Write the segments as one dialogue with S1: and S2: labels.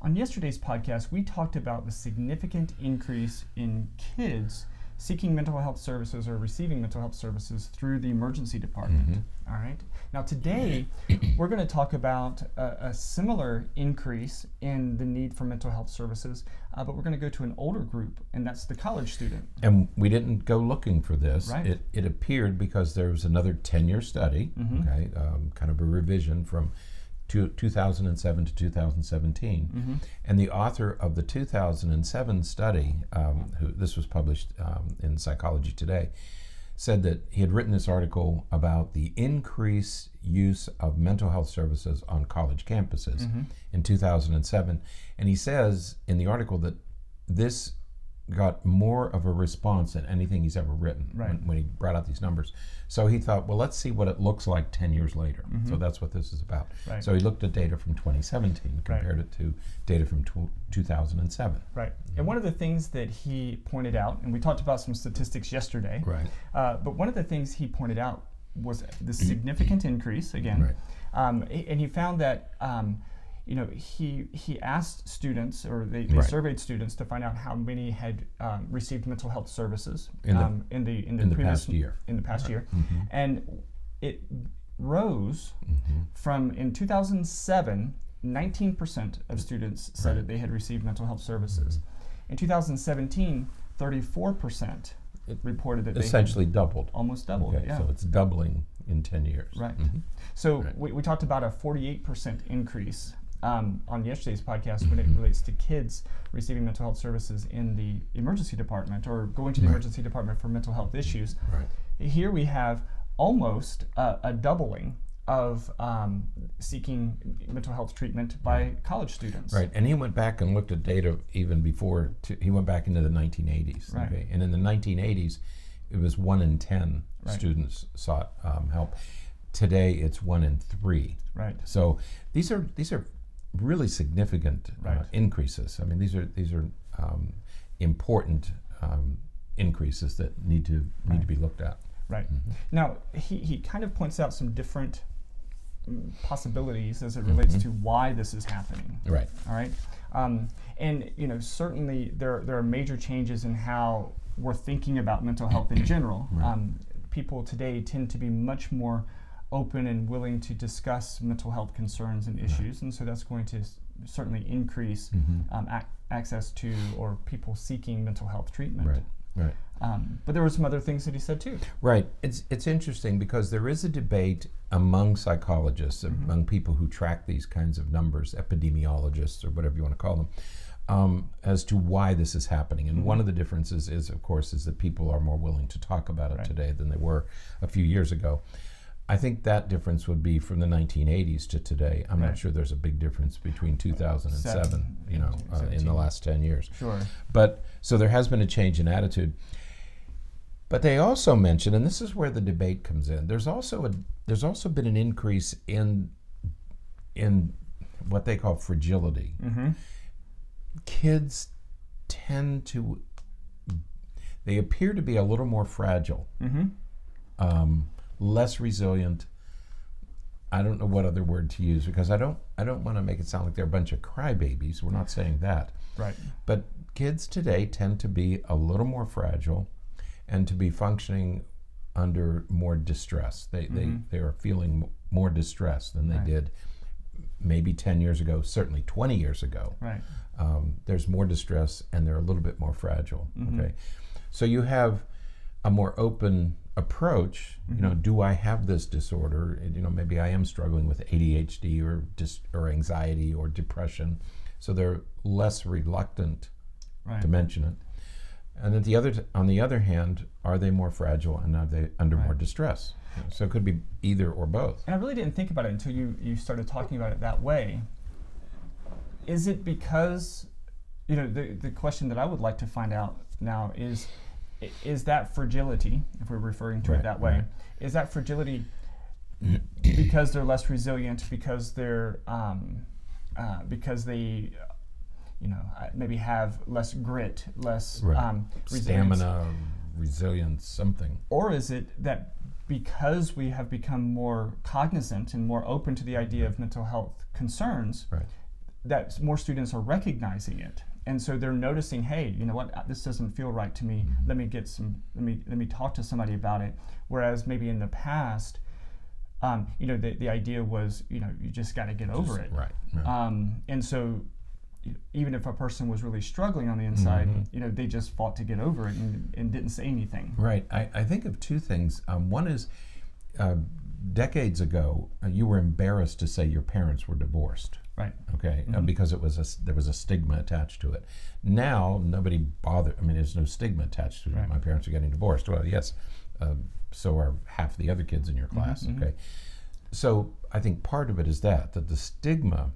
S1: On yesterday's podcast, we talked about the significant increase in kids seeking mental health services or receiving mental health services through the emergency department.
S2: Mm-hmm.
S1: All right. Now, today, we're going to talk about a, a similar increase in the need for mental health services, uh, but we're going to go to an older group, and that's the college student.
S2: And we didn't go looking for this.
S1: Right.
S2: It, it appeared because there was another 10 year study,
S1: Mm-hmm.
S2: okay, um, kind of a revision from two, 2007 to 2017.
S1: Mm-hmm.
S2: And the author of the 2007 study, um, who this was published um, in Psychology Today, said that he had written this article about the increased use of mental health services on college campuses
S1: Mm-hmm.
S2: in 2007. And he says in the article that this got more of a response than anything he's ever written
S1: Right.
S2: when, when he brought out these numbers. So he thought, well, let's see what it looks like 10 years later. So that's what this is about.
S1: Mm-hmm. Right.
S2: So he looked at data from 2017, compared it to data from tw 2007.
S1: Right. And one of the things that he pointed out, and we talked about some statistics yesterday,
S2: Right.
S1: uh, but one of the things he pointed out was the significant increase again.
S2: Right.
S1: Um, and he found that um, you know he he asked students or they, they
S2: Right.
S1: surveyed students to find out how many had um, received mental health services
S2: In the-
S1: um, in the in the,
S2: in the
S1: previous
S2: past year.
S1: in the past year, and it rose
S2: Mm-hmm.
S1: from in 2007. 19% of students said
S2: Right.
S1: that they had received mental health services. In 2017, 34%
S2: It
S1: reported that they
S2: Essentially doubled.
S1: almost doubled.
S2: Okay,
S1: yeah.
S2: so it's doubling in 10 years.
S1: Right.
S2: Mhm.
S1: So
S2: Right.
S1: we, we talked about a 48% increase um, on yesterday's podcast when it relates to kids receiving mental health services in the emergency department or going to the
S2: Right.
S1: emergency department for mental health issues.
S2: Right.
S1: Here we have almost a, a doubling of um, seeking mental health treatment by college students.
S2: Right, and he went back and looked at data even before. To, he went back into the 1980s.
S1: Right.
S2: Okay, and in the 1980s, it was one in ten
S1: Right.
S2: students sought um, help. Today, it's one in three.
S1: Right.
S2: So these are these are really significant uh, increases. I mean, these are these are um, important um, increases that need to need to be looked at.
S1: Right.
S2: Mm-hmm.
S1: Now, he, he kind of points out some different mm, possibilities as it relates
S2: Mm-hmm.
S1: to why this is happening.
S2: Right.
S1: All right. Um, and, you know, certainly there, there are major changes in how we're thinking about mental health in general.
S2: Right.
S1: Um, people today tend to be much more open and willing to discuss mental health concerns and issues. And so that's going to s- certainly increase
S2: Mm-hmm.
S1: um, ac- access to or people seeking mental health treatment.
S2: Right. Right.
S1: Um, but there were some other things that he said too.
S2: Right. It's it's interesting because there is a debate among psychologists, among people who track these kinds of numbers, epidemiologists or whatever you want to call them, um, as to why this is happening. And one of the differences is, of course, is that people are more willing to talk about it
S1: Right.
S2: today than they were a few years ago. I think that difference would be from the 1980s to today. I'm
S1: Right.
S2: not sure there's a big difference between 2007,
S1: Seven.
S2: you know, uh, in the last 10 years.
S1: Sure.
S2: But so there has been a change in attitude. But they also mention, and this is where the debate comes in. There's also a there's also been an increase in in what they call fragility.
S1: Mm-hmm.
S2: Kids tend to they appear to be a little more fragile,
S1: Mm-hmm.
S2: um, less resilient. I don't know what other word to use because I don't I don't want to make it sound like they're a bunch of crybabies. We're not saying that.
S1: Right.
S2: But kids today tend to be a little more fragile and to be functioning under more distress. They, they, they are feeling more distress than they
S1: Right.
S2: did maybe 10 years ago, certainly 20 years ago.
S1: Right.
S2: Um, there's more distress and they're a little bit more fragile.
S1: Mhm.
S2: Okay. So you have a more open approach. You know, mm-hmm. do I have this disorder? You know, maybe I am struggling with ADHD or dis- or anxiety or depression. So they're less reluctant
S1: Right.
S2: to mention it. And at the other, t- on the other hand, are they more fragile and are they under more distress? You know, so it could be either or both.
S1: And I really didn't think about it until you, you started talking about it that way. Is it because, you know, the, the question that I would like to find out now is is that fragility, if we're referring to
S2: Right,
S1: it that way,
S2: right.
S1: is that fragility because they're less resilient, because they're, um, uh, because they, you know, uh, maybe have less grit, less
S2: Right.
S1: um, resilience?
S2: Stamina, resilience, something.
S1: Or is it that because we have become more cognizant and more open to the idea of mental health concerns,
S2: Right.
S1: that more students are recognizing it and so they're noticing hey you know what this doesn't feel right to me let me get some let me let me talk to somebody about it whereas maybe in the past um, you know the, the idea was you know you just got to get over it
S2: Right. right.
S1: um, and so even if a person was really struggling on the inside
S2: Mm-hmm.
S1: you know they just fought to get over it and, and didn't say anything
S2: Right. I, I think of two things. Um, one is uh, decades ago, uh, you were embarrassed to say your parents were divorced.
S1: Right
S2: Okay, uh, because it was a there was a stigma attached to it. Now nobody bother. I mean, there's no stigma attached to it.
S1: Right.
S2: My parents are getting divorced. Well, yes, uh, so are half the other kids in your class. Okay, so I think part of it is that that the stigma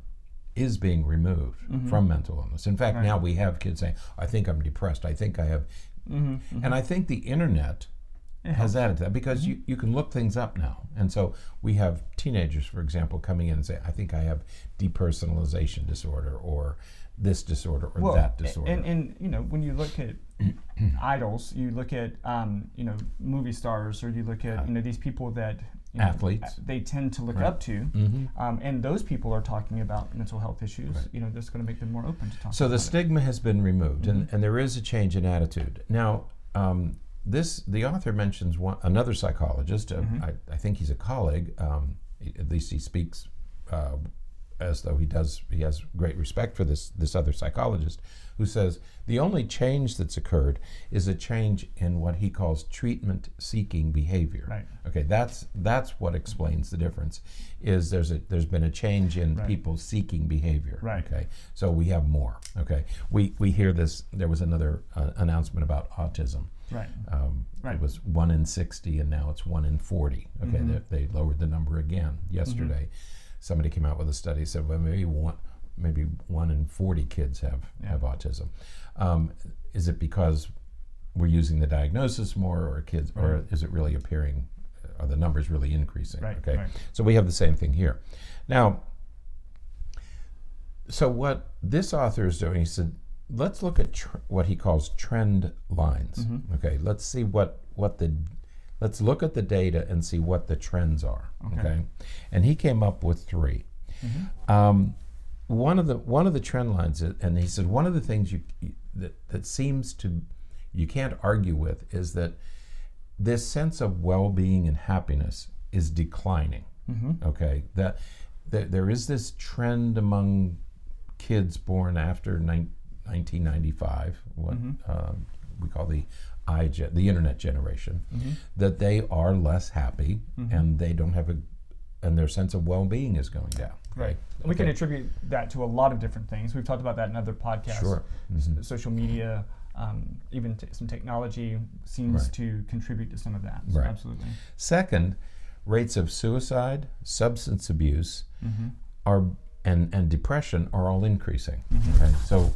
S2: is being removed from mental illness. In fact,
S1: Right.
S2: now we have kids saying, "I think I'm depressed. I think I have,"
S1: mm-hmm.
S2: and I think the internet has added to that because you, you can look things up now. And so we have teenagers, for example, coming in and say, I think I have depersonalization disorder or this disorder or that disorder.
S1: And, and you know, when you look at idols, you look at um, you know movie stars, or you look at you know these people that you know,
S2: Athletes.
S1: they tend to look
S2: Right.
S1: up to,
S2: Mhm.
S1: um, and those people are talking about mental health issues.
S2: Right.
S1: You know, that's going to make them more open to talking.
S2: So the
S1: about it.
S2: stigma has been removed, and,
S1: Mm-hmm.
S2: and there is a change in attitude. Now, um, this the author mentions one, another psychologist. Uh,
S1: Mm-hmm.
S2: I, I think he's a colleague. Um, at least he speaks uh, as though he does. He has great respect for this this other psychologist, who says the only change that's occurred is a change in what he calls treatment seeking behavior.
S1: Right.
S2: Okay, that's that's what explains the difference. Is there's a there's been a change in
S1: Right.
S2: people seeking behavior.
S1: Right.
S2: Okay, so we have more. Okay, we we hear this. There was another uh, announcement about autism.
S1: Right,
S2: Um,
S1: Right.
S2: It was one in sixty, and now it's one in forty. Okay,
S1: Mm-hmm.
S2: they, they lowered the number again yesterday. Somebody came out with a study said well maybe one maybe one in forty kids have
S1: Yeah.
S2: have autism. Um, is it because we're using the diagnosis more, or kids, or is it really appearing? Are the numbers really increasing?
S1: Right,
S2: Okay,
S1: right.
S2: so we have the same thing here. Now, so what this author is doing, he said, let's look at tr- what he calls trend lines.
S1: Mm-hmm.
S2: Okay, let's see what what the let's look at the data and see what the trends are. Okay,
S1: Okay.
S2: and he came up with 3 Um, one of the one of the trend lines, and he said one of the things you, you that that seems to you can't argue with is that this sense of well-being and happiness is declining. Okay, that, that there is this trend among kids born after nine, 1995, what um, we call the iGen, the internet generation, that they are less happy and they don't have a, and their sense of well-being is going down.
S1: right. We can attribute that to a lot of different things. We've talked about that in other podcasts.
S2: Sure.
S1: S- social media, um, even t- some technology seems
S2: Right.
S1: to contribute to some of that. So
S2: Right.
S1: Absolutely.
S2: Second, rates of suicide, substance abuse,
S1: Mm-hmm.
S2: are and and depression are all increasing. Okay, so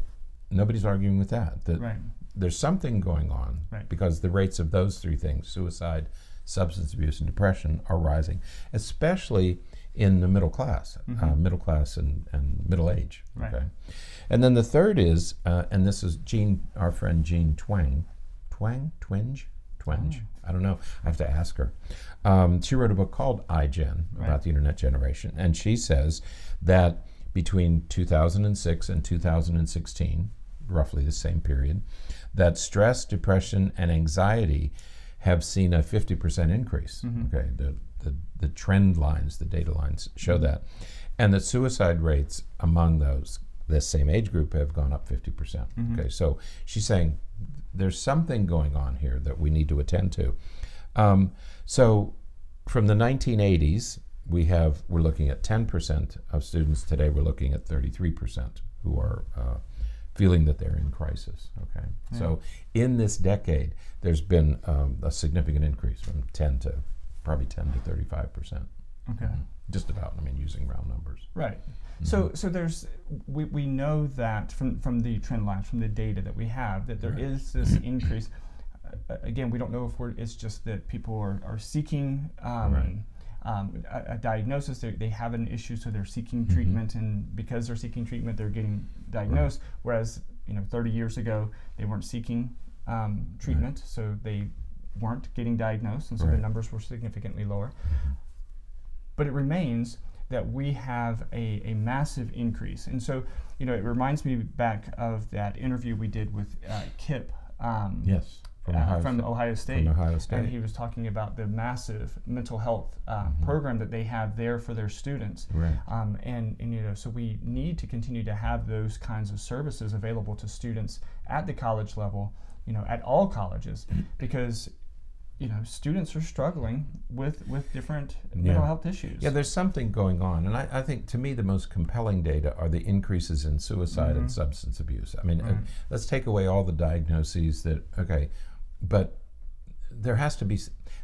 S2: nobody's arguing with that. That
S1: Right.
S2: there's something going on
S1: Right.
S2: because the rates of those three things suicide substance abuse and depression are rising especially in the middle class uh, middle class and, and middle age
S1: Mm-hmm. Right.
S2: okay and then the third is uh, and this is Jean our friend Jean Twang Twang Twinge Twenge
S1: Oh.
S2: I don't know I have to ask her um, she wrote a book called iGen
S1: Right.
S2: about the internet generation and she says that between 2006 and 2016 roughly the same period that stress, depression, and anxiety have seen a 50% increase. Mm-hmm. Okay, the, the, the trend lines, the data lines show mm-hmm. that. And that suicide rates among those, this same age group, have gone up 50%. percent mm-hmm. Okay, so she's saying there's something going on here that we need to attend to. Um, so from the 1980s, we have we're looking at 10% of students today. We're looking at 33% who are uh, feeling that they're in crisis. Okay, so in this decade, there's been um, a significant increase from 10 to probably 10 to 35 percent.
S1: Okay.
S2: Just about. I mean, using round numbers.
S1: Right. So, so there's we, we know that from from the trend lines, from the data that we have, that there is this increase. Uh, again, we don't know if we're, it's just that people are, are seeking um,
S2: Right.
S1: Um, a, a diagnosis. They, they have an issue, so they're seeking
S2: Mm-hmm.
S1: treatment, and because they're seeking treatment, they're getting diagnosed. Whereas, you know, 30 years ago, they weren't seeking um, treatment, so they weren't getting diagnosed, and so the numbers were significantly lower. But it remains that we have a, a massive increase. And so, you know, it reminds me back of that interview we did with uh, Kip um,
S2: Yes. From
S1: uh,
S2: Ohio,
S1: from
S2: State-
S1: Ohio State. And he was talking about the massive mental health uh,
S2: Mhm.
S1: program that they have there for their students.
S2: right.
S1: Um, and, and you know, so we need to continue to have those kinds of services available to students at the college level, you know, at all colleges, because you know students are struggling with with different mental health issues.
S2: Yeah, there's something going on, and I, I think to me the most compelling data are the increases in suicide and
S1: Mhm.
S2: substance abuse. I mean, uh, let's take away all the diagnoses that okay, but there has to be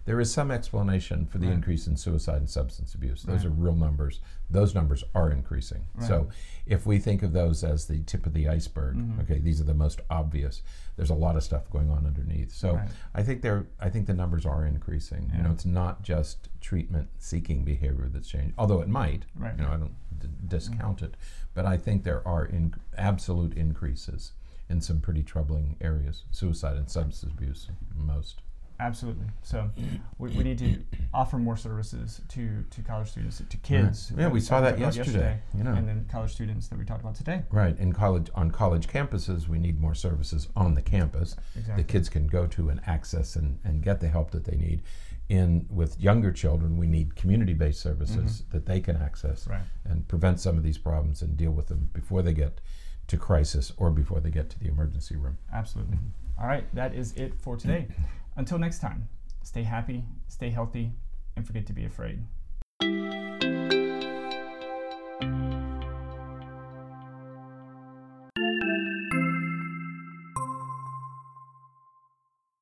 S2: there is some explanation for the
S1: Right.
S2: increase in suicide and substance abuse. Those
S1: Right.
S2: are real numbers. Those numbers are increasing. So if we think of those as the tip of the iceberg,
S1: Mhm.
S2: okay, these are the most obvious. There's a lot of stuff going on underneath. So
S1: Right.
S2: I think they're I think the numbers are increasing. You know, it's not just treatment seeking behavior that's changed, although it might.
S1: Right.
S2: You know, I don't d- discount it, but I think there are in absolute increases in some pretty troubling areas, suicide and substance abuse most.
S1: Absolutely. So we, we need to offer more services to, to college students, to kids.
S2: Yeah,
S1: that
S2: we saw that
S1: about
S2: yesterday, you know.
S1: And then college students that we talked about today.
S2: Right. In college on college campuses, we need more services on the campus
S1: Exactly.
S2: that kids can go to and access and, and get the help that they need. In with younger children, we need community-based services mm-hmm. that they can access
S1: Right.
S2: and prevent some of these problems and deal with them before they get to crisis or before they get to the emergency room.
S1: Absolutely. All right, that is it for today. Until next time, stay happy, stay healthy, and forget to be afraid.